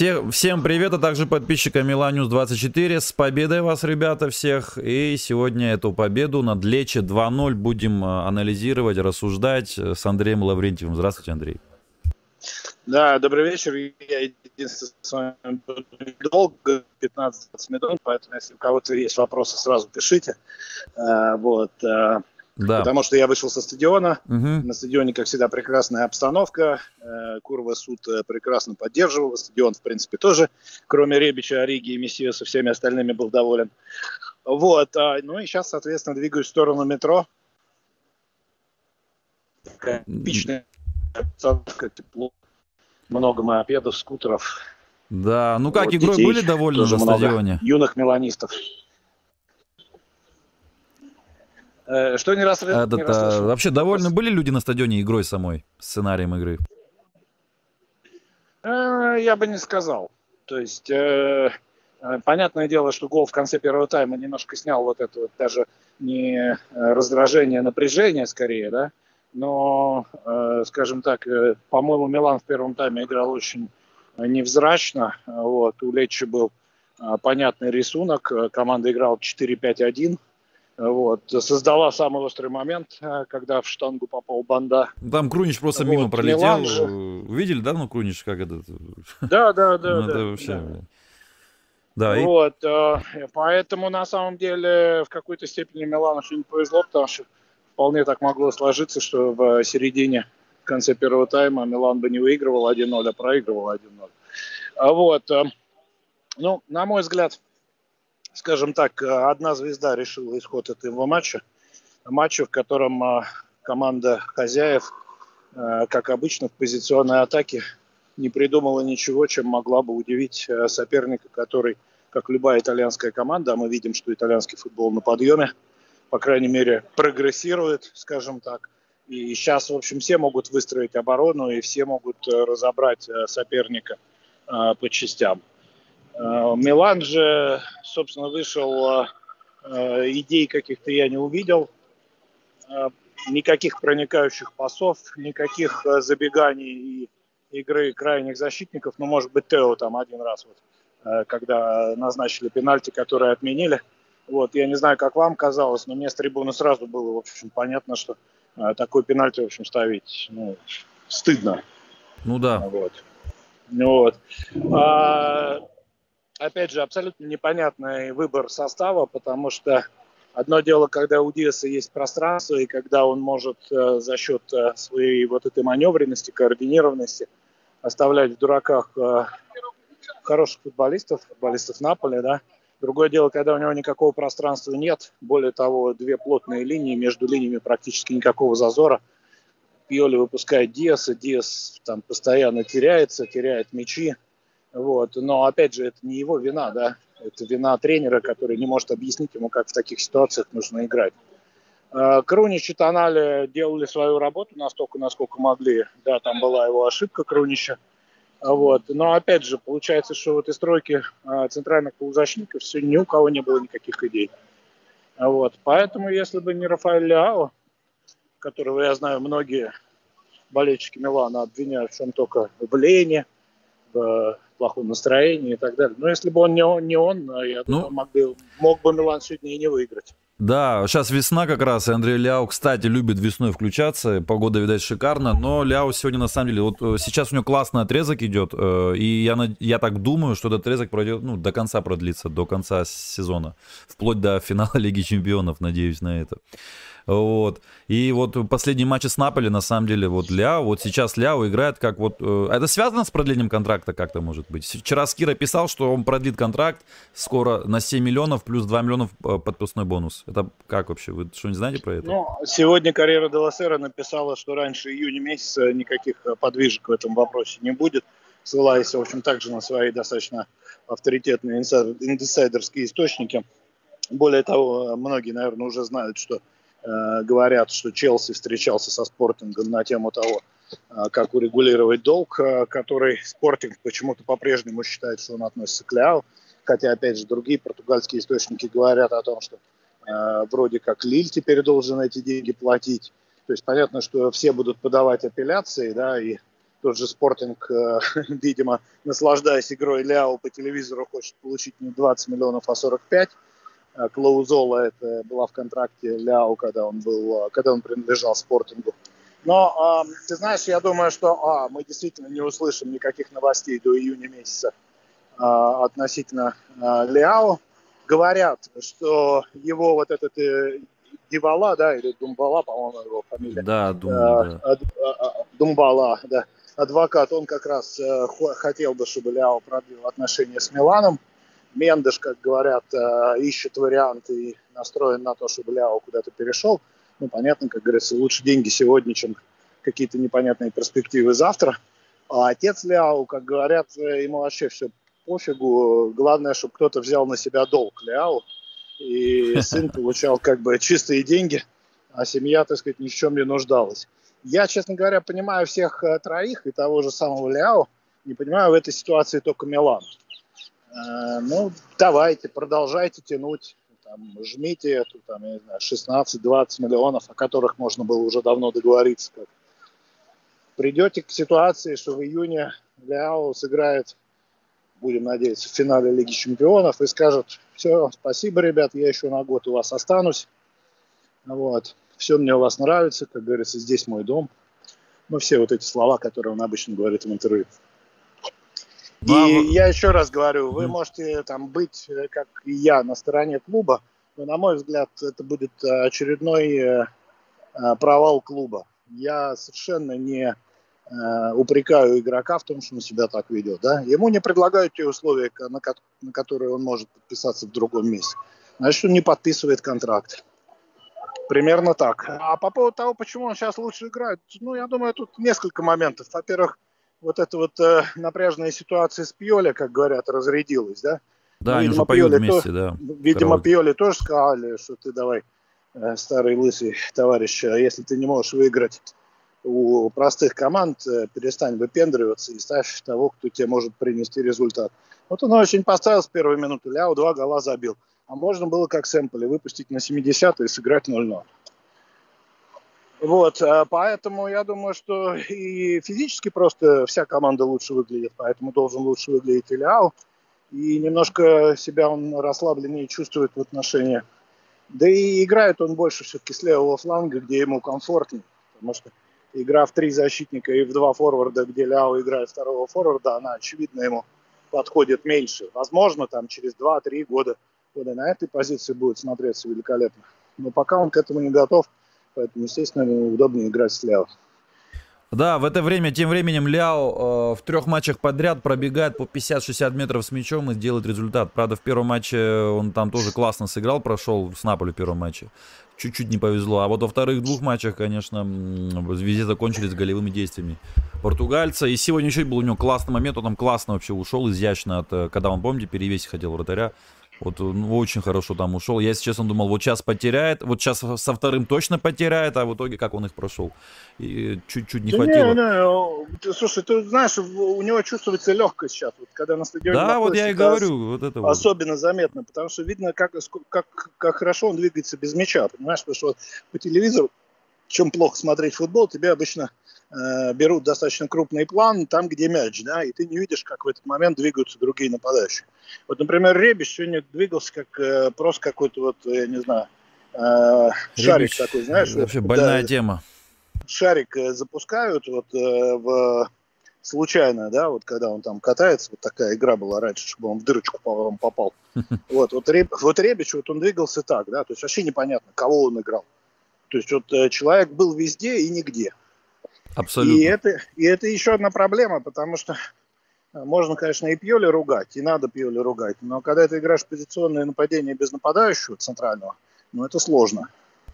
Все, всем привет, а также подписчикам Миланюс 24. С победой вас, ребята, всех. И сегодня эту победу над Лече 2-0 будем э, анализировать, рассуждать с Андреем Лаврентьевым. Здравствуйте, Андрей. Да, добрый вечер. Я единственное с вами долго, 15 минут, поэтому если у кого-то есть вопросы, сразу пишите. Э, вот. Да. Потому что я вышел со стадиона. Угу. На стадионе, как всегда, прекрасная обстановка. Э, Курва Суд э, прекрасно поддерживал. Стадион, в принципе, тоже, кроме Ребича, Ориги и Мессия, со всеми остальными был доволен. Вот. А, ну и сейчас, соответственно, двигаюсь в сторону метро. Такая эпичная обстановка, тепло. Много мопедов, скутеров. Да, ну как, вот игрой были довольны на стадионе? Юных меланистов. Э, что не раз, Этот, не а, Вообще довольны были люди на стадионе игрой самой, сценарием игры? Э, я бы не сказал. То есть, э, понятное дело, что гол в конце первого тайма немножко снял вот это вот даже не раздражение, а напряжение скорее, да, но, скажем так, по-моему, Милан в первом тайме играл очень невзрачно, вот, у Лечи был понятный рисунок, команда играла 4-5-1, вот. Создала самый острый момент, э, когда в штангу попал банда. Там Крунич просто вот. мимо пролетел. Же... Видели, да, ну Крунич как это? Да, да, да. ну, да, это вообще... да. Да, вот, и... Э, поэтому на самом деле в какой-то степени Милану не повезло, потому что вполне так могло сложиться, что в середине, в конце первого тайма Милан бы не выигрывал 1-0, а проигрывал 1-0. А вот, э, ну, на мой взгляд, скажем так, одна звезда решила исход этого матча. Матча, в котором а, команда хозяев, а, как обычно, в позиционной атаке не придумала ничего, чем могла бы удивить соперника, который, как любая итальянская команда, а мы видим, что итальянский футбол на подъеме, по крайней мере, прогрессирует, скажем так. И сейчас, в общем, все могут выстроить оборону, и все могут разобрать соперника по частям. Э, Милан же, собственно, вышел, э, идей каких-то я не увидел, э, никаких проникающих пасов, никаких забеганий и игры крайних защитников, ну, может быть, Тео там один раз, вот, когда назначили пенальти, которые отменили. Вот, я не знаю, как вам казалось, но мне с трибуны сразу было, в общем, понятно, что такой пенальти, в общем, ставить, ну, стыдно. Ну да. Вот. Вот. А, опять же, абсолютно непонятный выбор состава, потому что одно дело, когда у Диаса есть пространство, и когда он может э, за счет э, своей вот этой маневренности, координированности оставлять в дураках э, хороших футболистов, футболистов Наполи, да. Другое дело, когда у него никакого пространства нет, более того, две плотные линии, между линиями практически никакого зазора. Пьоли выпускает Диаса, Диас там постоянно теряется, теряет мячи, вот. Но, опять же, это не его вина, да, это вина тренера, который не может объяснить ему, как в таких ситуациях нужно играть. А, Крунич и Тонали делали свою работу настолько, насколько могли. Да, там была его ошибка Крунича. Вот. Но опять же, получается, что в этой стройке а, центральных полузащитников все ни у кого не было никаких идей. Вот. Поэтому, если бы не Рафаэль Ляо, которого я знаю, многие болельщики Милана обвиняют в чем только в лени, в плохом настроении и так далее. Но если бы он не он, не он я ну, думаю, мог бы, мог бы Милан сегодня и не выиграть. Да, сейчас весна как раз, и Андрей Ляо, кстати, любит весной включаться, погода, видать, шикарно, но Ляо сегодня, на самом деле, вот э, сейчас у него классный отрезок идет, э, и я, я так думаю, что этот отрезок пройдет, ну, до конца продлится, до конца сезона, вплоть до финала Лиги Чемпионов, надеюсь на это. Вот. И вот последний матч с Наполи, на самом деле, вот Ляо, вот сейчас Ляо играет как вот... Э, это связано с продлением контракта как-то, может быть? Вчера Скира писал, что он продлит контракт скоро на 7 миллионов плюс 2 миллионов э, подписной бонус. Это как вообще? Вы что-нибудь знаете про это? Ну, сегодня карьера Деласера написала, что раньше июня месяца никаких э, подвижек в этом вопросе не будет ссылаясь, в общем, также на свои достаточно авторитетные инсайдерские источники. Более того, многие, наверное, уже знают, что Э, говорят, что Челси встречался со Спортингом на тему того, э, как урегулировать долг, э, который Спортинг почему-то по-прежнему считает, что он относится к Ляо. Хотя, опять же, другие португальские источники говорят о том, что э, вроде как Лиль теперь должен эти деньги платить. То есть понятно, что все будут подавать апелляции, да, и тот же Спортинг, э, видимо, наслаждаясь игрой Ляо по телевизору, хочет получить не 20 миллионов, а 45. Э, Клаузола это была в контракте Ляо, когда он, был, э, когда он принадлежал Спортингу. Но э, ты знаешь, я думаю, что а, мы действительно не услышим никаких новостей до июня месяца э, относительно э, Ляо. Говорят, что его вот этот э, Дивала, да, или Думбала, по-моему, его фамилия. Да, Дум, э. Думбала, да адвокат, он как раз э, хотел бы, чтобы Ляо продлил отношения с Миланом. Мендеш, как говорят, э, ищет варианты и настроен на то, чтобы Ляо куда-то перешел. Ну, понятно, как говорится, лучше деньги сегодня, чем какие-то непонятные перспективы завтра. А отец Ляо, как говорят, э, ему вообще все пофигу. Главное, чтобы кто-то взял на себя долг Ляо. И сын получал как бы чистые деньги, а семья, так сказать, ни в чем не нуждалась. Я, честно говоря, понимаю всех э, троих и того же самого Ляо. Не понимаю в этой ситуации только Милан. Э, ну, давайте, продолжайте тянуть. Там, жмите эту, там, я не знаю, 16-20 миллионов, о которых можно было уже давно договориться. Как. Придете к ситуации, что в июне Ляо сыграет, будем надеяться, в финале Лиги Чемпионов и скажет, все, спасибо, ребят, я еще на год у вас останусь. Вот все мне у вас нравится, как говорится, здесь мой дом. Ну, все вот эти слова, которые он обычно говорит в интервью. И а я еще раз говорю, вы можете там быть, э, как и я, на стороне клуба, но, на мой взгляд, это будет э, очередной э, провал клуба. Я совершенно не упрекаю игрока в том, что он себя так ведет. Да? Ему не предлагают те условия, на, на которые он может подписаться в другом месте. Значит, он не подписывает контракт. Примерно так. А по поводу того, почему он сейчас лучше играет, ну, я думаю, тут несколько моментов. Во-первых, вот эта вот э, напряжная ситуация с Пьоли, как говорят, разрядилась, да? Да, ну, они уже поют Пьоли вместе, то, да. Видимо, Караоке. Пьоли тоже сказали, что ты давай, э, старый лысый товарищ, а если ты не можешь выиграть у простых команд, э, перестань выпендриваться и ставь того, кто тебе может принести результат. Вот он очень поставил с первой минуты, Ляо два гола забил а можно было как сэмпли выпустить на 70 и сыграть 0-0. Вот, а поэтому я думаю, что и физически просто вся команда лучше выглядит, поэтому должен лучше выглядеть Ильяу. И немножко себя он расслабленнее чувствует в отношении. Да и играет он больше все-таки с левого фланга, где ему комфортнее. Потому что игра в три защитника и в два форварда, где Ляо играет второго форварда, она, очевидно, ему подходит меньше. Возможно, там через 2-3 года – Коля на этой позиции будет смотреться великолепно. Но пока он к этому не готов, поэтому, естественно, удобнее играть слева. Да, в это время, тем временем Ляо э, в трех матчах подряд пробегает по 50-60 метров с мячом и делает результат. Правда, в первом матче он там тоже классно сыграл, прошел с Наполи в первом матче. Чуть-чуть не повезло. А вот во вторых двух матчах, конечно, везде закончились голевыми действиями португальца. И сегодня еще был у него классный момент. Он там классно вообще ушел, изящно, от, э, когда он, помните, перевесить хотел вратаря. Вот ну, очень хорошо там ушел. Я, если честно, думал, вот сейчас потеряет, вот сейчас со вторым точно потеряет, а в итоге как он их прошел. И чуть-чуть не да хватило. Не, не, слушай, ты знаешь, у него чувствуется легкость сейчас, вот, когда на стадионе Да, вот я и говорю, вот это Особенно вот. заметно, потому что видно, как, как, как хорошо он двигается без мяча, понимаешь, потому что вот по телевизору, чем плохо смотреть футбол, тебе обычно э, берут достаточно крупный план там, где мяч, да, и ты не видишь, как в этот момент двигаются другие нападающие. Вот, например, Ребич сегодня двигался как э, просто какой-то вот, я не знаю, э, шарик такой, знаешь. Вообще вот, больная да, тема. Шарик э, запускают вот э, в случайно, да, вот когда он там катается, вот такая игра была раньше, чтобы он в дырочку по попал. Вот, вот, Реб, вот Ребич, вот он двигался так, да, то есть вообще непонятно, кого он играл. То есть вот э, человек был везде и нигде. Абсолютно. И это, и это еще одна проблема, потому что можно, конечно, и Пьоли ругать, и надо Пьоли ругать, но когда ты играешь позиционное нападение без нападающего центрального, ну это сложно.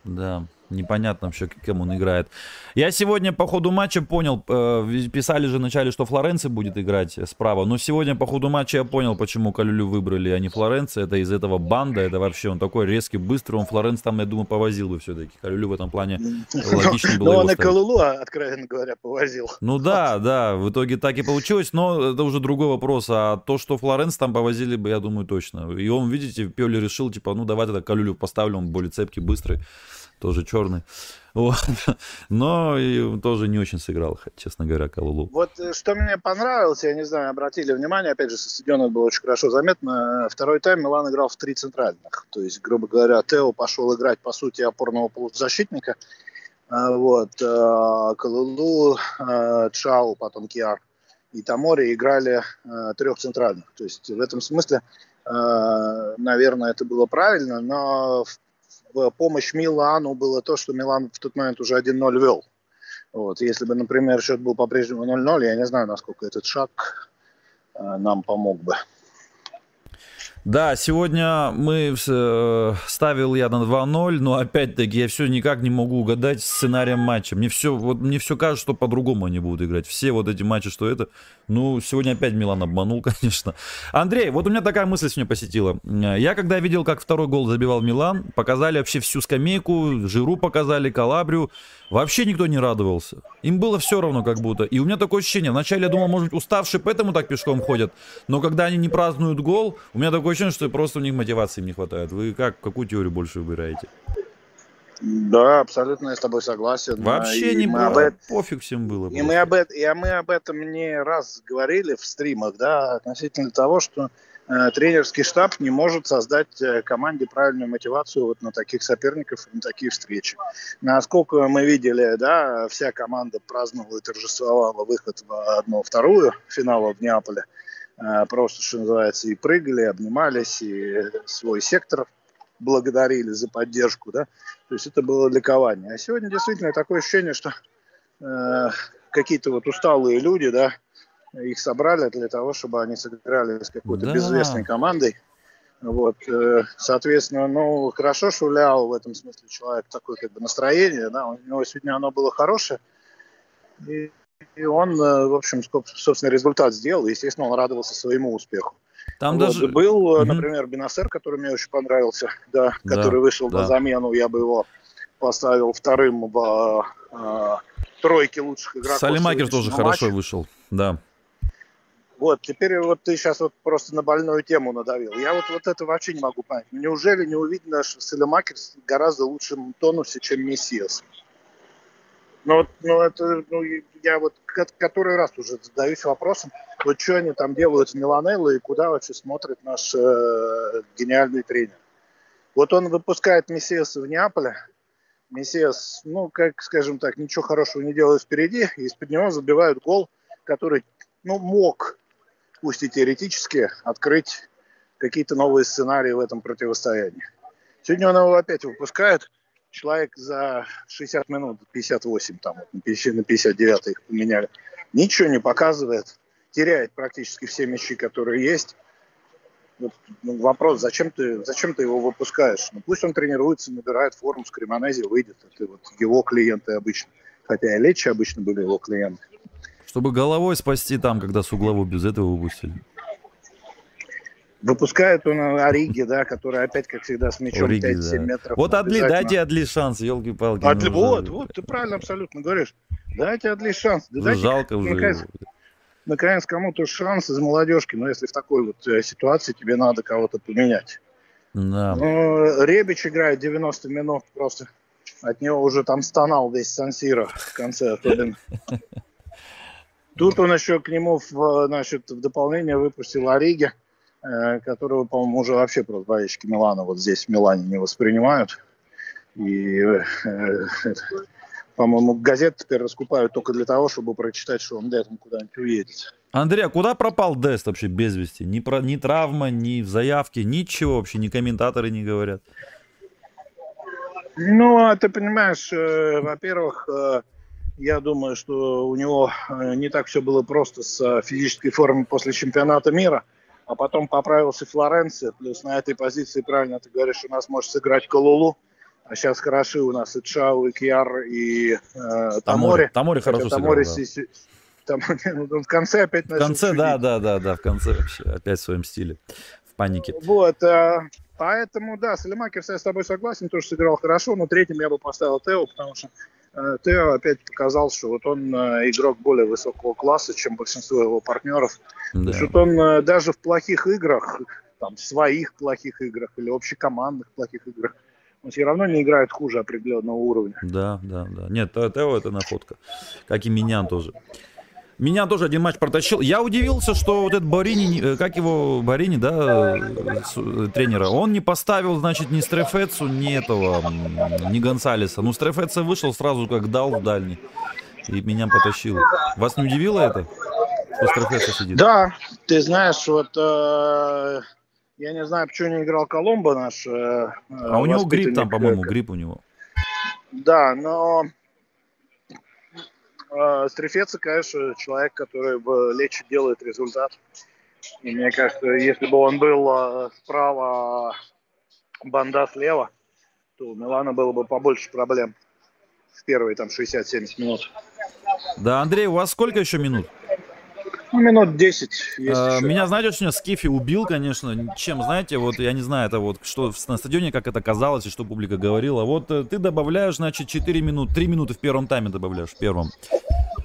Да, непонятно вообще, кем он играет. Я сегодня по ходу матча понял, э, писали же вначале, что Флоренция будет играть справа, но сегодня по ходу матча я понял, почему Калюлю выбрали, а не Флоренция. Это из этого банда, это вообще он такой резкий, быстрый, он Флоренц там, я думаю, повозил бы все-таки. Калюлю в этом плане логичнее было Ну, он и Калулу, откровенно говоря, повозил. Ну да, да, в итоге так и получилось, но это уже другой вопрос. А то, что Флоренц там повозили бы, я думаю, точно. И он, видите, Пёли решил, типа, ну давай тогда Калюлю поставлю, он более цепкий, быстрый тоже черный. Вот. Но и тоже не очень сыграл, честно говоря, Калулу. Вот э, что мне понравилось, я не знаю, обратили внимание, опять же, со стадиона было очень хорошо заметно. Второй тайм Милан играл в три центральных. То есть, грубо говоря, Тео пошел играть, по сути, опорного полузащитника. А, вот. Калулу, Чао, потом Киар и Тамори играли трех центральных. То есть, в этом смысле, наверное, это было правильно, но в помощь Милану было то, что Милан в тот момент уже 1-0 вел. Вот. Если бы, например, счет был по-прежнему 0-0, я не знаю, насколько этот шаг э, нам помог бы. Да, сегодня мы э, ставил я на 2-0, но опять-таки я все никак не могу угадать сценарием матча. Мне все, вот мне все кажется, что по-другому они будут играть. Все вот эти матчи, что это. Ну, сегодня опять Милан обманул, конечно. Андрей, вот у меня такая мысль сегодня посетила. Я когда видел, как второй гол забивал Милан, показали вообще всю скамейку, Жиру показали, Калабрию. Вообще никто не радовался. Им было все равно как будто. И у меня такое ощущение. Вначале я думал, может быть, уставшие поэтому так пешком ходят. Но когда они не празднуют гол, у меня такое ощущение, что просто у них мотивации не хватает. Вы как, какую теорию больше выбираете? Да, абсолютно я с тобой согласен. Вообще и не было, об этом, пофиг всем было. И мы, об, и мы об этом не раз говорили в стримах, да, относительно того, что Э, тренерский штаб не может создать э, команде правильную мотивацию вот на таких соперников, на такие встречи. Насколько мы видели, да, вся команда праздновала и торжествовала выход в одну-вторую финала в Неаполе. Э, просто, что называется, и прыгали, обнимались, и свой сектор благодарили за поддержку, да. То есть это было ликование. А сегодня действительно такое ощущение, что э, какие-то вот усталые люди, да, их собрали для того, чтобы они сыграли с какой-то да. безвестной командой. Вот, э, соответственно, ну, хорошо, что Ляо в этом смысле человек такой, как бы, настроение, да, у него сегодня оно было хорошее, и, и он, э, в общем, собственно, результат сделал, естественно, он радовался своему успеху. Там вот, даже... Был, mm-hmm. например, Бенасер, который мне очень понравился, да, да который вышел да. на замену, я бы его поставил вторым в э, тройке лучших игроков. Салимакер тоже хорошо вышел, да. Вот, теперь вот ты сейчас вот просто на больную тему надавил. Я вот, вот это вообще не могу понять. Неужели не увидно, что Селемакер гораздо лучшем тонусе, чем Мессиас? Ну, ну, это, ну, я вот который раз уже задаюсь вопросом, вот что они там делают с Миланелло и куда вообще смотрит наш э, гениальный тренер. Вот он выпускает Мессиаса в Неаполе, Мессиас, ну, как, скажем так, ничего хорошего не делает впереди, и из-под него забивают гол, который, ну, мог пусть и теоретически, открыть какие-то новые сценарии в этом противостоянии. Сегодня он его опять выпускает. Человек за 60 минут, 58 там, на 59 их поменяли. Ничего не показывает. Теряет практически все мячи, которые есть. Вот, ну, вопрос, зачем ты, зачем ты его выпускаешь? Ну, пусть он тренируется, набирает форму, с Кремонези выйдет. Это вот его клиенты обычно. Хотя и Лечи обычно были его клиенты. Чтобы головой спасти там, когда с угловой без этого выпустили. Выпускает он Ориги, да, который опять, как всегда, с мячом Ориги, 5-7 да. метров. Вот Адли, дайте Адли шанс, елки-палки. Адли, ну, вот, вот, ты правильно абсолютно говоришь. Дайте Адли шанс. Да дайте, жалко уже. Наконец, наконец кому-то шанс из молодежки, но если в такой вот э, ситуации тебе надо кого-то поменять. Да. Ну, Ребич играет 90 минут просто. От него уже там стонал весь Сансира в конце особенно. Тут он еще к нему в, значит, в дополнение выпустил Ориги, э, которого, по-моему, уже вообще просто болельщики Милана вот здесь в Милане не воспринимают. И, э, по-моему, газеты теперь раскупают только для того, чтобы прочитать, что он летом куда-нибудь уедет. Андрей, а куда пропал Дест вообще без вести? Ни, про, ни травма, ни в заявке, ничего вообще, ни комментаторы не говорят. Ну, а ты понимаешь, э, во-первых, э, я думаю, что у него э, не так все было просто с э, физической формой после чемпионата мира. А потом поправился Флоренция. Плюс на этой позиции, правильно ты говоришь, у нас может сыграть Колулу. А сейчас хороши у нас и Чау, и Кьяр, и э, Тамори. Тамори хорошо Тамори сыграл, да. Там, ну, в конце опять начал В конце, чудить. да, да, да, да, в конце вообще опять в своем стиле, в панике. Вот, а, поэтому, да, Салимакер, я с тобой согласен, тоже сыграл хорошо, но третьим я бы поставил Тео, потому что Э, Тео опять показал, что вот он э, игрок более высокого класса, чем большинство его партнеров. Да. Что он э, даже в плохих играх, там, своих плохих играх или общекомандных плохих играх, он все равно не играет хуже определенного уровня. Да, да, да. Нет, Тео это находка. Как и Минян тоже. Меня тоже один матч протащил. Я удивился, что вот этот Борини, э, как его, Борини, да, э, тренера, он не поставил, значит, ни Стрефецу, ни этого, ни Гонсалеса. Ну, Стрефеца вышел сразу как дал в дальний. И меня потащил. Вас не удивило это? Что Стрефеца сидит? Да, ты знаешь, вот э, я не знаю, почему не играл Коломбо наш. Э, а у него грипп там, по-моему, грипп у него. Да, но э, Стрефеца, конечно, человек, который лечит, делает результат. И мне кажется, если бы он был э, справа, банда слева, то у Милана было бы побольше проблем в первые там 60-70 минут. Да, Андрей, у вас сколько еще минут? Ну, минут 10 а, Меня, знаете, очень Скифи убил, конечно. Чем, знаете, вот я не знаю, это вот что на стадионе, как это казалось, и что публика говорила. Вот э, ты добавляешь, значит, 4 минуты, 3 минуты в первом тайме добавляешь, в первом.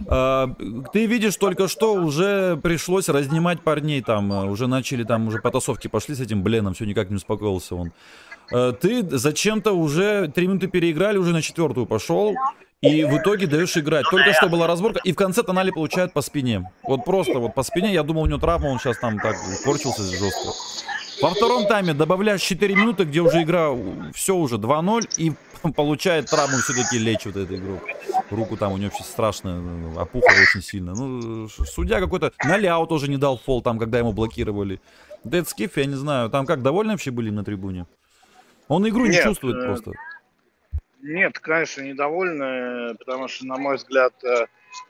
А, ты видишь только что уже пришлось разнимать парней там, э, уже начали там, уже потасовки пошли с этим Бленом, все никак не успокоился он. А, ты зачем-то уже 3 минуты переиграли, уже на четвертую пошел, и в итоге даешь играть. Только что была разборка, и в конце Тонали получает по спине. Вот просто вот по спине. Я думал, у него травма, он сейчас там так корчился жестко. Во втором тайме добавляешь 4 минуты, где уже игра, все уже 2-0, и получает травму все-таки лечит эту игру. Руку там у него вообще страшная, опухла очень сильно. Ну, судья какой-то, Наляу тоже не дал фол там, когда ему блокировали. Дед Скиф, я не знаю, там как, довольны вообще были на трибуне? Он игру не Нет, чувствует э, просто. Нет, конечно, недовольны, потому что, на мой взгляд, э,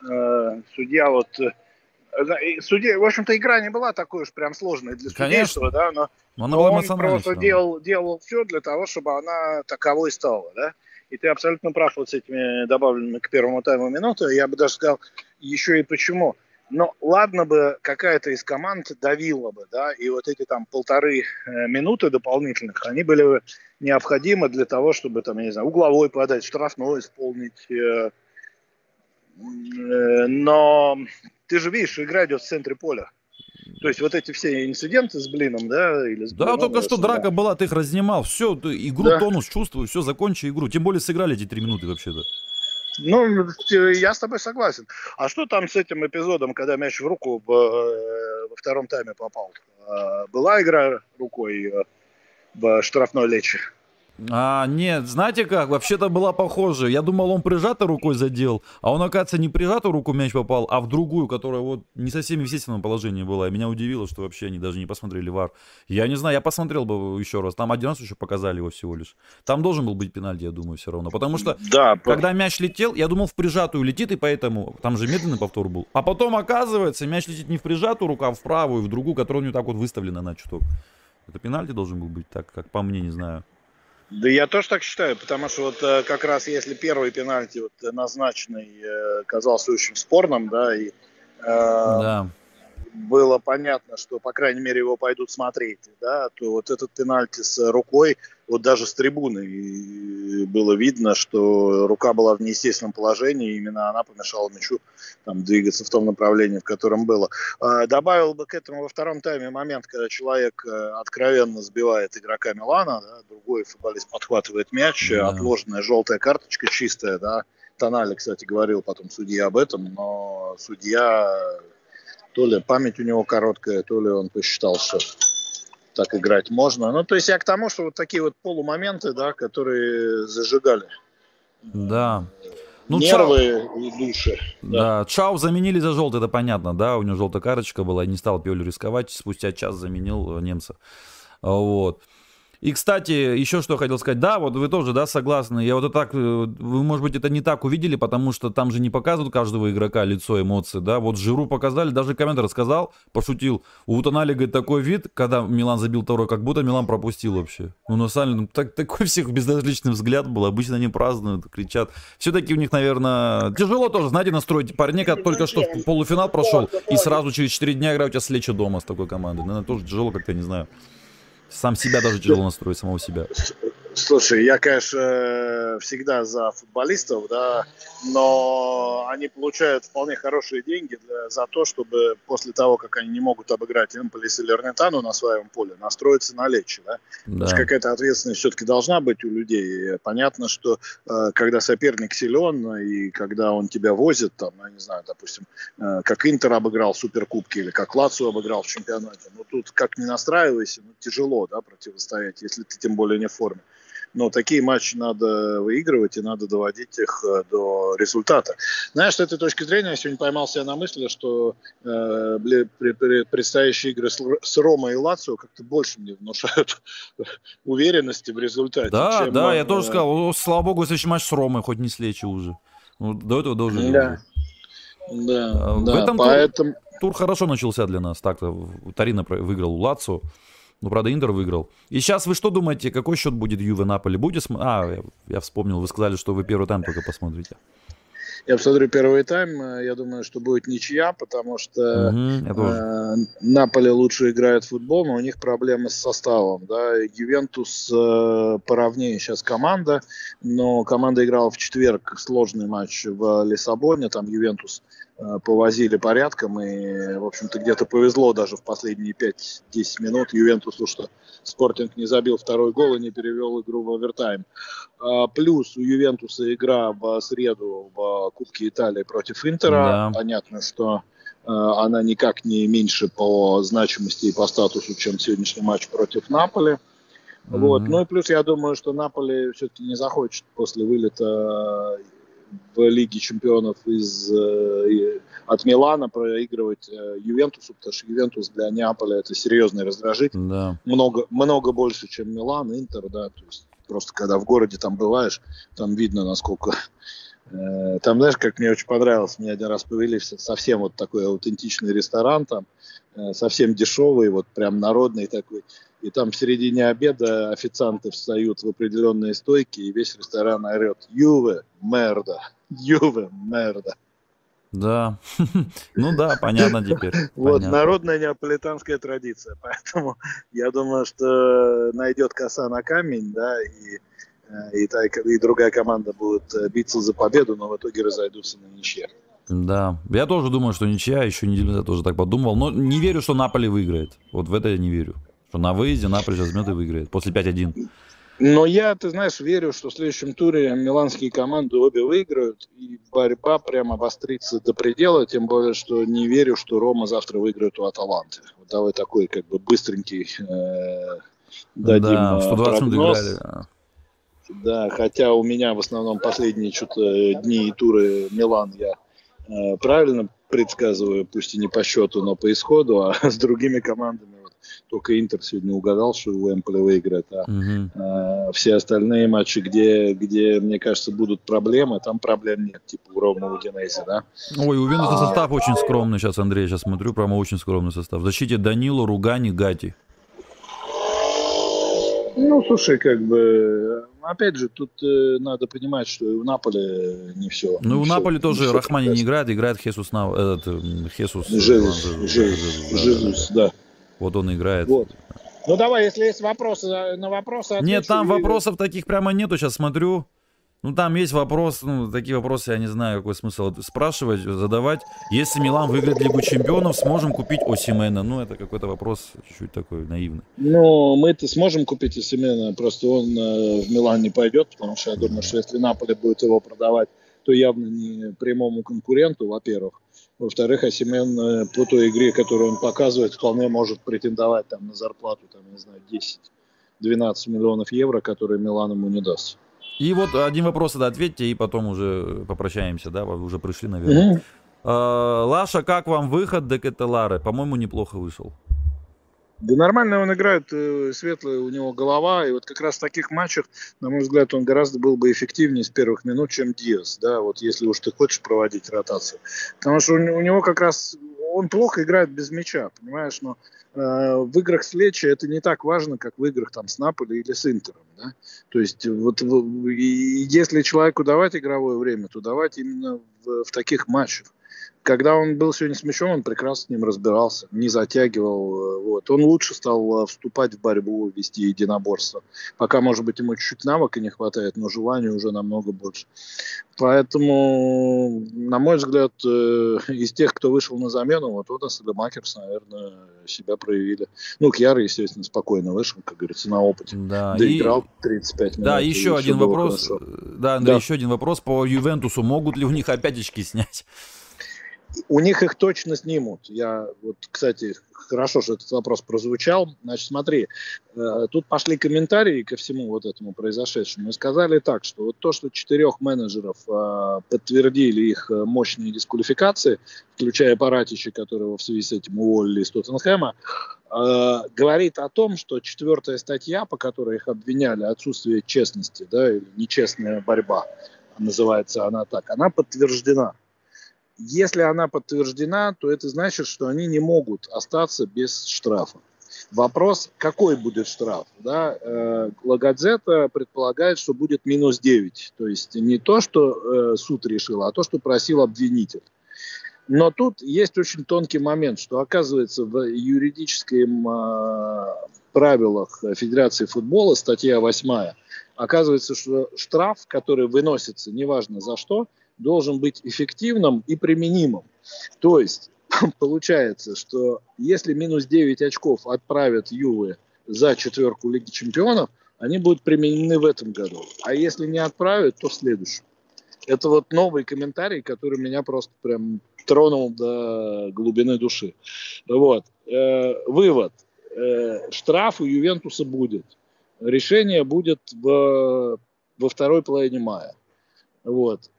э судья вот... Э, судья, в общем-то, игра не была такой уж прям сложной для судейства, да, но, но он просто делал, делал все для того, чтобы она таковой стала, да. И ты абсолютно прав вот с этими добавленными к первому тайму минуты. Я бы даже сказал еще и почему. Но ладно бы какая-то из команд давила бы, да, и вот эти там полторы э, минуты дополнительных, они были бы необходимы для того, чтобы там, я не знаю, угловой подать, штрафной исполнить. Э, э, но ты же видишь, что игра идет в центре поля. То есть вот эти все инциденты с блином, да, или с Да, только что драка была, ты их разнимал. Все, игру да. тонус чувствую, все, закончи игру. Тем более сыграли эти три минуты вообще-то. Ну, я с тобой согласен. А что там с этим эпизодом, когда мяч в руку э, во втором тайме попал? А, была игра рукой э, в штрафной лечи? А, нет, знаете как, вообще-то была похожа. Я думал, он прижатой рукой задел, а он, оказывается, не прижатую руку мяч попал, а в другую, которая вот не совсем в естественном положении была. И меня удивило, что вообще они даже не посмотрели вар. Я не знаю, я посмотрел бы еще раз. Там один раз еще показали его всего лишь. Там должен был быть пенальти, я думаю, все равно. Потому что, да, когда мяч летел, я думал, в прижатую летит, и поэтому там же медленный повтор был. А потом, оказывается, мяч летит не в прижатую руку, а в правую, в другую, которая у него так вот выставлена на чуток. Это пенальти должен был быть, так как по мне, не знаю. Да я тоже так считаю, потому что вот э, как раз если первый пенальти вот назначенный э, казался очень спорным, да, и э, да было понятно, что, по крайней мере, его пойдут смотреть, да, то вот этот пенальти с рукой, вот даже с трибуны было видно, что рука была в неестественном положении, и именно она помешала мячу там, двигаться в том направлении, в котором было. А, добавил бы к этому во втором тайме момент, когда человек э, откровенно сбивает игрока Милана, да, другой футболист подхватывает мяч, да. отложенная желтая карточка чистая, да, Тонали, кстати, говорил потом судья об этом, но судья то ли память у него короткая, то ли он посчитал, что так играть можно. Ну, то есть я к тому, что вот такие вот полумоменты, да, которые зажигали. Да. Ну, Нервы Чау... и души. Да. да, Чау заменили за желтый, это понятно, да, у него желтая карточка была, не стал Пиоль рисковать, спустя час заменил немца. Вот. И, кстати, еще что хотел сказать. Да, вот вы тоже, да, согласны. Я вот это так, э, вы, может быть, это не так увидели, потому что там же не показывают каждого игрока лицо, эмоции, да. Вот Жиру показали, даже комментатор сказал, пошутил. У Утонали, говорит, такой вид, когда Милан забил второй, как будто Милан пропустил вообще. Ну, на самом деле, ну, так, такой всех безразличный взгляд был. Обычно они празднуют, кричат. Все-таки у них, наверное, тяжело тоже, знаете, настроить парня, который только что в полуфинал прошел, и сразу через 4 дня играть у тебя с Лечи дома с такой командой. Наверное, тоже тяжело как-то, не знаю. Сам себя даже тяжело настроить, самого себя. Слушай, я, конечно, всегда за футболистов, да, но они получают вполне хорошие деньги для, за то, чтобы после того, как они не могут обыграть Эмполис или Эрнетану на своем поле, настроиться на Лечи, да. да. какая-то ответственность все-таки должна быть у людей. Понятно, что э, когда соперник силен и когда он тебя возит, там, я не знаю, допустим, э, как Интер обыграл в Суперкубке или как Лацию обыграл в чемпионате, ну тут как не настраивайся, ну тяжело, да, противостоять, если ты тем более не в форме. Но такие матчи надо выигрывать и надо доводить их э, до результата. Знаешь, с этой точки зрения я сегодня поймал себя на мысли, что э, предстоящие игры с, Ромой и Лацио как-то больше мне внушают уверенности в результате. Да, да, э, я тоже сказал, слава богу, следующий матч с Ромой, хоть не с Лечи уже. Ну, до этого должен да. Да, а, в да, этом поэтому... тур, тур хорошо начался для нас. Так-то Тарина выиграл у Лацо. Ну, правда, Интер выиграл. И сейчас вы что думаете, какой счет будет Юве Наполи? Будете см... А, я, я вспомнил, вы сказали, что вы первый тайм только посмотрите. Я посмотрю первый тайм. Я думаю, что будет ничья, потому что угу, э, Наполе лучше играет в футбол, но у них проблемы с составом. Да? Ювентус э, поровнее сейчас команда, но команда играла в четверг сложный матч в Лиссабоне. Там Ювентус Э, повозили порядком, и, в общем-то, где-то повезло даже в последние 5-10 минут Ювентусу, что Спортинг не забил второй гол и не перевел игру в овертайм. А, плюс у Ювентуса игра в среду в Кубке Италии против Интера. Да. Понятно, что э, она никак не меньше по значимости и по статусу, чем сегодняшний матч против Наполи. Mm-hmm. Вот. Ну и плюс я думаю, что Наполи все-таки не захочет после вылета в Лиге чемпионов из, э, от Милана проигрывать э, Ювентусу, потому что Ювентус для Неаполя это серьезный раздражитель. Да. Много, много больше, чем Милан, Интер, да, то есть просто когда в городе там бываешь, там видно, насколько э, там, знаешь, как мне очень понравилось, мне один раз повели в совсем вот такой аутентичный ресторан, там, совсем дешевый, вот прям народный такой, и там в середине обеда официанты встают в определенные стойки, и весь ресторан орет «Юве, мерда! Юве, мерда!» Да, ну да, понятно теперь. Вот, народная неаполитанская традиция, поэтому я думаю, что найдет коса на камень, да, и э, и, та, и другая команда будет э, биться за победу, но в итоге разойдутся на ничья. Да, я тоже думаю, что ничья, еще неделю я тоже так подумал, но не верю, что Наполи выиграет. Вот в это я не верю. Что на выезде Наполи возьмет и выиграет после 5-1. Но я, ты знаешь, верю, что в следующем туре миланские команды обе выиграют, и борьба прямо обострится до предела, тем более, что не верю, что Рома завтра выиграет у Аталанты. Вот давай такой как бы быстренький э, дадим да, 120 э, прогноз. играли. Да, хотя у меня в основном последние что-то дни и туры Милан я э, правильно предсказываю, пусть и не по счету, но по исходу, а с другими командами только Интер сегодня угадал, что у Эмполи выиграет, а, угу. а все остальные матчи, где, где, мне кажется, будут проблемы, там проблем нет, типа у Рома, у да. Ой, у Венуса а... состав очень скромный сейчас, Андрей, сейчас смотрю, прямо очень скромный состав. В защите Данило, Ругани, Гати. Ну, слушай, как бы, опять же, тут э, надо понимать, что и у Наполи не все. Ну, у все, Наполи тоже все Рахмани не играет, играет Хесус, на, этот, Хесус. Жезус, Жезус, да. Вот он играет. Вот. Ну давай, если есть вопросы на вопросы. Отвечу. Нет, там вопросов таких прямо нету. Сейчас смотрю. Ну, там есть вопрос, ну, такие вопросы, я не знаю, какой смысл спрашивать, задавать. Если Милан выиграет Лигу Чемпионов, сможем купить Осимена? Ну, это какой-то вопрос чуть-чуть такой наивный. Ну, мы-то сможем купить Осимена, просто он э, в Милан не пойдет, потому что я думаю, что если Наполе будет его продавать, то явно не прямому конкуренту, во-первых. Во-вторых, Асимен э, по той игре, которую он показывает, вполне может претендовать там, на зарплату, там, не знаю, 10-12 миллионов евро, которые Милан ему не даст. И вот один вопрос тогда ответьте, и потом уже попрощаемся, да, вы уже пришли, наверное. А, Лаша, как вам выход Декетелары? По-моему, неплохо вышел. Да нормально он играет, э, светлая у него голова, и вот как раз в таких матчах, на мой взгляд, он гораздо был бы эффективнее с первых минут, чем Диас, да, вот если уж ты хочешь проводить ротацию. Потому что у, него как раз, он плохо играет без мяча, понимаешь, но э, в играх с Лечи это не так важно, как в играх там с Наполи или с Интером, да. То есть вот если человеку давать игровое время, то давать именно в, в таких матчах. Когда он был сегодня с мячом, он прекрасно с ним разбирался, не затягивал. Э, вот. Он лучше стал э, вступать в борьбу, вести единоборство. Пока, может быть, ему чуть-чуть навыка не хватает, но желания уже намного больше. Поэтому, на мой взгляд, э, из тех, кто вышел на замену, вот Одас и Демакерс, наверное, себя проявили. Ну, Кьяр, естественно, спокойно вышел, как говорится, на опыте. Да, Доиграл и... 35 минут. Да, еще один вопрос. Хорошо. Да, Андрей, да. еще один вопрос по Ювентусу. Могут ли у них опять очки снять? У них их точно снимут. Я вот, кстати, хорошо, что этот вопрос прозвучал. Значит, смотри, э, тут пошли комментарии ко всему вот этому произошедшему и сказали так, что вот то, что четырех менеджеров э, подтвердили их э, мощные дисквалификации, включая Паратича, которого в связи с этим уволили из Тоттенхэма, э, говорит о том, что четвертая статья, по которой их обвиняли, отсутствие честности, да, или нечестная борьба, называется она так, она подтверждена. Если она подтверждена, то это значит, что они не могут остаться без штрафа. Вопрос, какой будет штраф? Да? Э, Лагадзета предполагает, что будет минус 9. То есть не то, что э, суд решил, а то, что просил обвинитель. Но тут есть очень тонкий момент, что оказывается в юридическом э, правилах Федерации футбола, статья 8, оказывается, что штраф, который выносится, неважно за что, должен быть эффективным и применимым. То есть получается, что если минус 9 очков отправят Ювы за четверку Лиги Чемпионов, они будут применены в этом году. А если не отправят, то в следующем. Это вот новый комментарий, который меня просто прям тронул до глубины души. Вот. Э, вывод. Э, штраф у Ювентуса будет. Решение будет в, во второй половине мая. Вот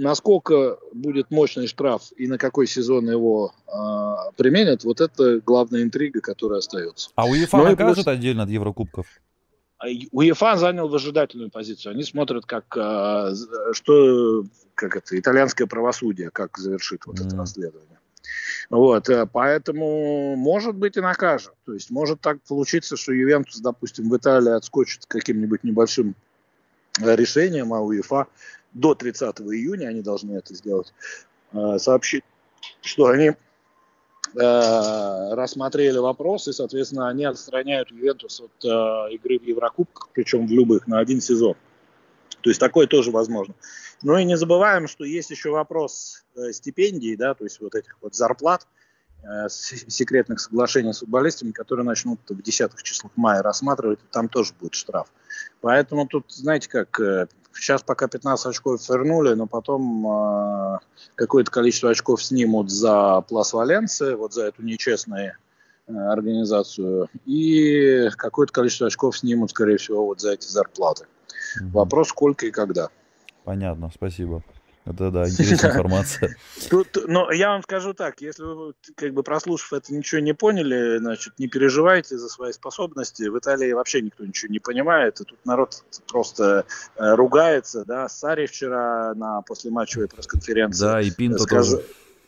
насколько будет мощный штраф и на какой сезон его э, применят, вот это главная интрига, которая остается. А УЕФА ну, накажет плюс... отдельно от Еврокубков? А УЕФА занял выжидательную позицию. Они смотрят, как э, что, как это, итальянское правосудие, как завершит вот mm. это расследование. Вот, э, поэтому, может быть, и накажет. То есть, может так получиться, что Ювентус, допустим, в Италии отскочит каким-нибудь небольшим э, решением, а УЕФА до 30 июня они должны это сделать, э, сообщить, что они э, рассмотрели вопрос, и, соответственно, они отстраняют Ювентус от э, игры в Еврокубках, причем в любых, на один сезон. То есть такое тоже возможно. Ну и не забываем, что есть еще вопрос стипендий, да, то есть вот этих вот зарплат, секретных соглашений с футболистами, которые начнут в десятых числах мая рассматривать, там тоже будет штраф. Поэтому тут, знаете, как э, Сейчас пока 15 очков вернули, но потом э, какое-то количество очков снимут за Плас Валенция, вот за эту нечестную э, организацию, и какое-то количество очков снимут, скорее всего, вот за эти зарплаты. Угу. Вопрос, сколько и когда. Понятно, спасибо. Это, да, интересная информация. Тут, но я вам скажу так, если вы, как бы прослушав это, ничего не поняли, значит, не переживайте за свои способности. В Италии вообще никто ничего не понимает, и тут народ просто э, ругается, да. Сари вчера на послематчевой пресс-конференции... Да, и Пинто сказ... тоже.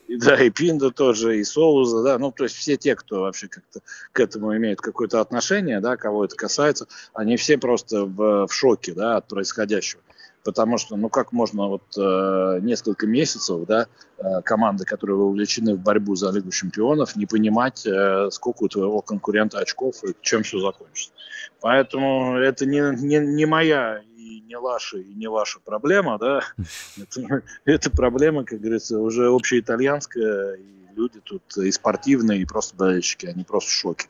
Да, и Пинда тоже, и Соуза, да, ну, то есть все те, кто вообще как-то к этому имеет какое-то отношение, да, кого это касается, они все просто в, в шоке, да, от происходящего потому что, ну как можно вот э, несколько месяцев, да, э, команды, которые вовлечены в борьбу за Лигу Чемпионов, не понимать, э, сколько у твоего конкурента очков и чем все закончится. Поэтому это не, не, не моя и не ваша, и не ваша проблема, да, это, это проблема, как говорится, уже общеитальянская, и люди тут и спортивные, и просто болельщики, они просто в шоке.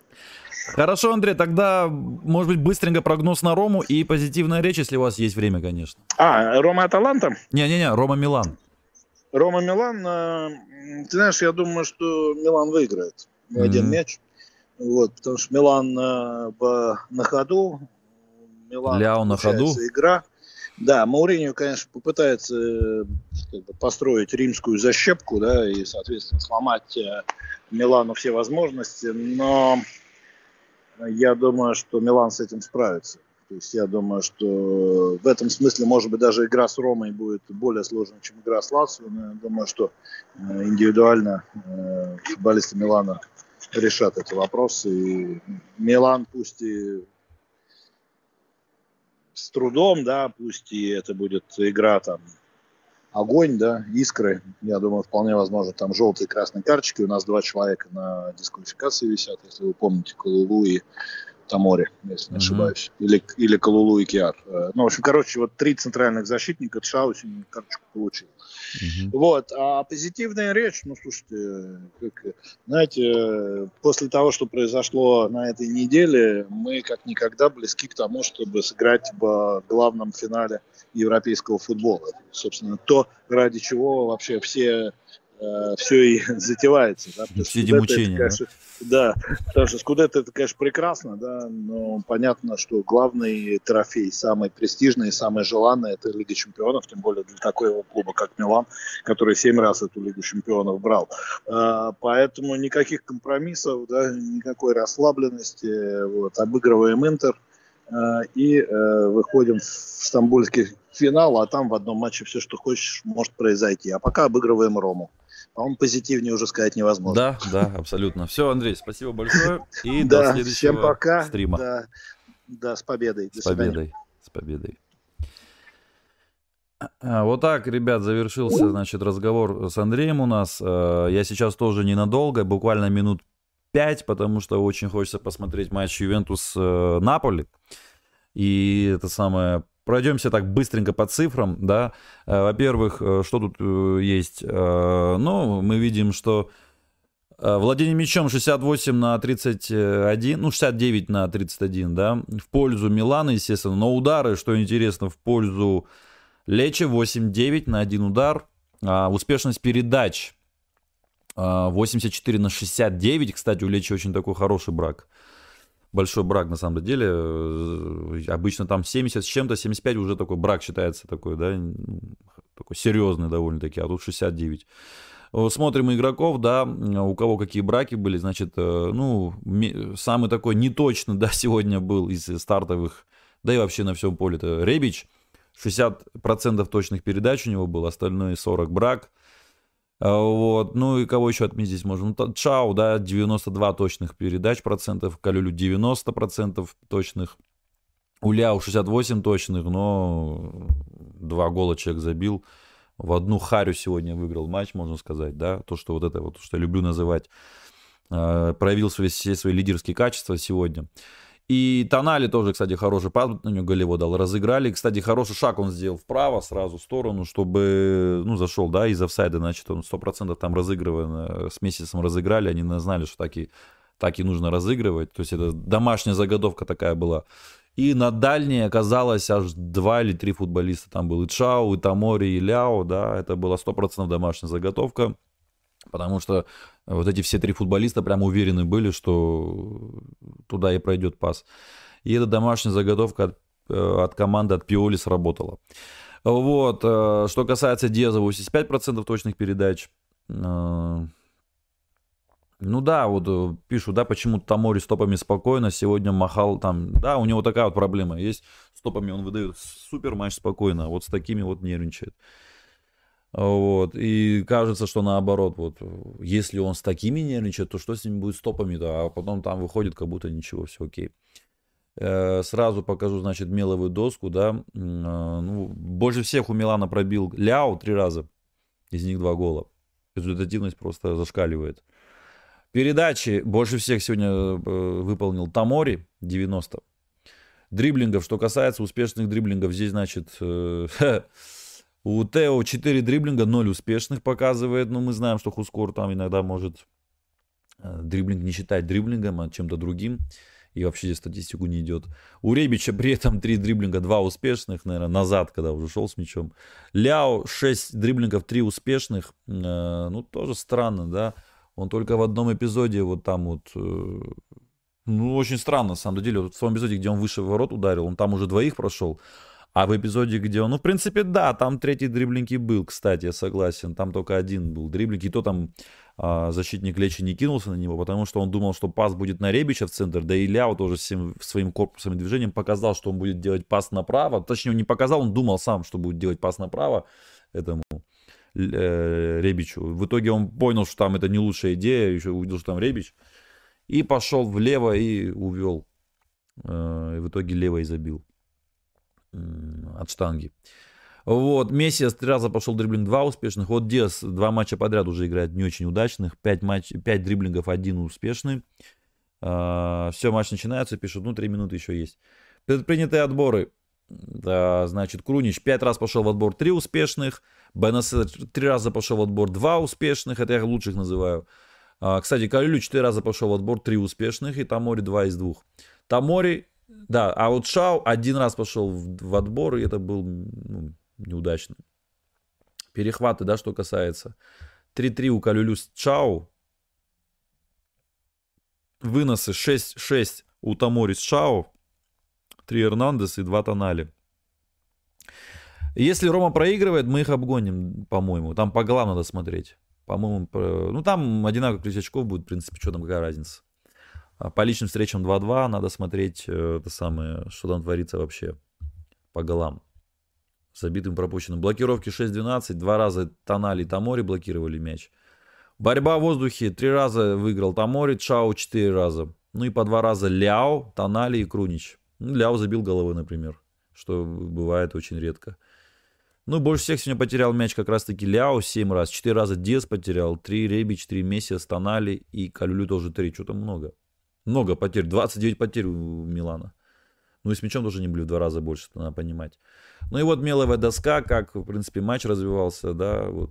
Хорошо, Андрей, тогда, может быть, быстренько прогноз на Рому и позитивная речь, если у вас есть время, конечно. А, Рома Аталанта? Не-не-не, Рома Милан. Рома Милан, э, ты знаешь, я думаю, что Милан выиграет mm-hmm. один мяч. Вот, потому что Милан э, на ходу. Милан Ляо на ходу. Игра. Да, Мауринio, конечно, попытается э, как бы, построить римскую защепку, да, и, соответственно, сломать э, Милану все возможности, но я думаю, что Милан с этим справится. То есть я думаю, что в этом смысле, может быть, даже игра с Ромой будет более сложной, чем игра с Лацио. Но я думаю, что э, индивидуально футболисты Милана решат эти вопросы. И Милан, пусть и с трудом, да, пусть и это будет игра там огонь, да, искры. Я думаю, вполне возможно, там желтые и красные карточки. У нас два человека на дисквалификации висят, если вы помните, Кулулу и Тамори, если не ошибаюсь. Mm-hmm. Или, или Калулу и Киар. Э, ну, в общем, короче, вот три центральных защитника Тшау сегодня карточку получил. Mm-hmm. Вот. А позитивная речь, ну, слушайте, как, знаете, после того, что произошло на этой неделе, мы как никогда близки к тому, чтобы сыграть в главном финале европейского футбола. Собственно, то, ради чего вообще все э, все и затевается. Да, все эти мучения. Это, конечно, да? да, потому что Скудетто это, конечно, прекрасно, да, но понятно, что главный трофей, самый престижный и самый желанный, это Лига Чемпионов, тем более для такого клуба, как Милан, который семь раз эту Лигу Чемпионов брал. А, поэтому никаких компромиссов, да, никакой расслабленности, вот, обыгрываем Интер, а, и э, выходим в стамбульский финал, а там в одном матче все, что хочешь, может произойти. А пока обыгрываем Рому. По-моему, позитивнее уже сказать невозможно. Да, да, абсолютно. Все, Андрей, спасибо большое. И до следующего всем пока. стрима. Да, да, с победой. До с победой. С победой. А, вот так, ребят, завершился, значит, разговор с Андреем у нас. А, я сейчас тоже ненадолго, буквально минут пять, потому что очень хочется посмотреть матч Ювентус-Наполи. И это самое Пройдемся так быстренько по цифрам, да. Э, во-первых, э, что тут э, есть? Ну, мы видим, что владение мячом 68 на 31, ну, 69 на 31, да, в пользу Милана, естественно, но удары, что интересно, в пользу Лечи 8-9 на один удар, а успешность передач 84 на 69, кстати, у Лечи очень такой хороший брак большой брак на самом деле. Э, обычно там 70 с чем-то, 75 уже такой брак считается такой, да, такой серьезный довольно-таки, а тут 69. Смотрим игроков, да, у кого какие браки были, значит, э, ну, самый такой неточный, да, сегодня был из стартовых, да и вообще на всем поле, это Ребич, 60% точных передач у него было, остальное 40 брак, вот. Ну и кого еще отметить здесь можно? Ну, Чау, да, 92 точных передач процентов, Калюлю 90 процентов точных, Уляу 68 точных, но два гола человек забил. В одну харю сегодня выиграл матч, можно сказать, да, то, что вот это вот, что я люблю называть, а, проявил свои, все свои лидерские качества сегодня. И Тонали тоже, кстати, хороший пас на него голево дал. Разыграли. Кстати, хороший шаг он сделал вправо, сразу в сторону, чтобы, ну, зашел, да, из офсайда, значит, он 100% там разыгрывая, с месяцем разыграли, они знали, что так и, так и нужно разыгрывать. То есть это домашняя заготовка такая была. И на дальней оказалось аж два или три футболиста. Там был и Чао, и Тамори, и Ляо, да, это была 100% домашняя заготовка. Потому что вот эти все три футболиста прям уверены были, что туда и пройдет пас. И эта домашняя заготовка от, э, от команды, от Пиоли сработала. Вот. Э, что касается Диаза, 85% точных передач. Э, ну да, вот пишут, да, почему Тамори стопами спокойно, сегодня махал там, да, у него такая вот проблема есть, стопами он выдает супер матч спокойно, а вот с такими вот нервничает. Вот. И кажется, что наоборот, вот, если он с такими нервничает, то что с ним будет с топами-то? А потом там выходит, как будто ничего, все окей. Э, сразу покажу, значит, меловую доску, да. Э, ну, больше всех у Милана пробил Ляо три раза, из них два гола. Результативность просто зашкаливает. Передачи больше всех сегодня э, выполнил Тамори, 90. Дриблингов, что касается успешных дриблингов, здесь, значит, У Тео 4 дриблинга, 0 успешных показывает. Но мы знаем, что Хускор там иногда может э, дриблинг не считать дриблингом, а чем-то другим. И вообще здесь статистику не идет. У Ребича при этом 3 дриблинга, 2 успешных, наверное, назад, когда уже шел с мячом. Ляо 6 дриблингов, 3 успешных. Э, ну, тоже странно, да. Он только в одном эпизоде вот там вот... Э, ну, очень странно, на самом деле. Вот в том эпизоде, где он выше ворот ударил, он там уже двоих прошел. А в эпизоде, где он... Ну, в принципе, да, там третий дриблинг был, кстати, я согласен. Там только один был дриблинг. И то там а, защитник Лечи не кинулся на него, потому что он думал, что пас будет на Ребича в центр. Да и Ляо тоже всем, своим корпусом и движением показал, что он будет делать пас направо. Точнее, он не показал, он думал сам, что будет делать пас направо этому э, Ребичу. В итоге он понял, что там это не лучшая идея, еще увидел, что там Ребич. И пошел влево и увел. Э, и в итоге лево и забил от штанги. Вот, Мессиас три раза пошел дриблинг, два успешных. Вот Диас два матча подряд уже играет не очень удачных. Пять, матч, пять дриблингов, один успешный. А, все, матч начинается, пишут, ну, три минуты еще есть. Предпринятые отборы. Да, значит, Крунич пять раз пошел в отбор, три успешных. Бенасер три раза пошел в отбор, два успешных. Это я лучших называю. А, кстати, Калюлю четыре раза пошел в отбор, три успешных. И Тамори два из двух. Тамори, да, а вот Шау один раз пошел в, в отбор, и это был ну, неудачно. Перехваты, да, что касается. 3-3 у Калюлю с Чау. Выносы 6-6 у Тамори с Шау. 3 Эрнандес и 2 Тонали. Если Рома проигрывает, мы их обгоним, по-моему. Там по голам надо смотреть. По-моему, ну там одинаково количество очков будет, в принципе, что там, какая разница. А по личным встречам 2-2 надо смотреть э, это самое, что там творится вообще по голам забитым пропущенным. Блокировки 6-12, два раза Тонали и Тамори блокировали мяч. Борьба в воздухе, три раза выиграл Тамори, Чао четыре раза. Ну и по два раза Ляо, Тонали и Крунич. Ну, Ляо забил головы, например, что бывает очень редко. Ну, больше всех сегодня потерял мяч как раз-таки Ляо 7 раз. 4 раза Диас потерял, 3 Ребич, 3 Месси, Тонали и Калюлю тоже 3. Что-то много. Много потерь. 29 потерь у Милана. Ну и с мячом тоже не были в два раза больше, надо понимать. Ну и вот меловая доска, как, в принципе, матч развивался, да, вот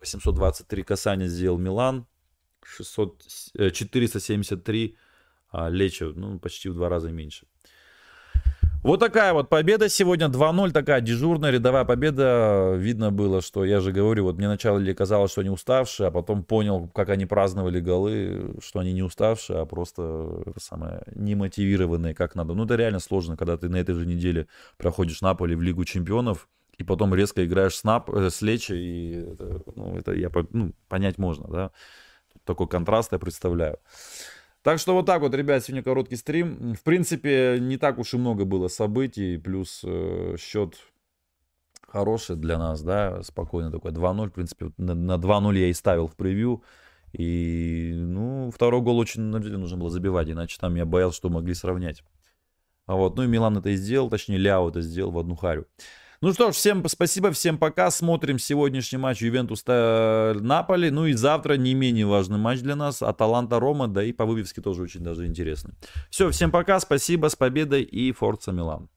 823 касания сделал Милан, 600, 473 а Лечо, ну, почти в два раза меньше. Вот такая вот победа сегодня, 2-0, такая дежурная рядовая победа. Видно было, что, я же говорю, вот мне вначале казалось, что они уставшие, а потом понял, как они праздновали голы, что они не уставшие, а просто самое, немотивированные, как надо. Ну, это реально сложно, когда ты на этой же неделе проходишь Наполи в Лигу Чемпионов, и потом резко играешь с, Нап, э, с Лечи, и это, ну, это я, ну, понять можно, да. Такой контраст я представляю. Так что вот так вот, ребят, сегодня короткий стрим. В принципе, не так уж и много было событий, плюс э, счет хороший для нас, да, спокойно такой 2-0, в принципе, на, на 2-0 я и ставил в превью. И, ну, второй гол очень нужно было забивать, иначе там я боялся, что могли сравнять. А вот, ну и Милан это и сделал, точнее, Ляо это сделал в одну харю. Ну что ж, всем спасибо, всем пока. Смотрим сегодняшний матч Ювентус-Наполи. Ну и завтра не менее важный матч для нас. Аталанта-Рома, да и по вывеске тоже очень даже интересный. Все, всем пока, спасибо, с победой и Форца Милан.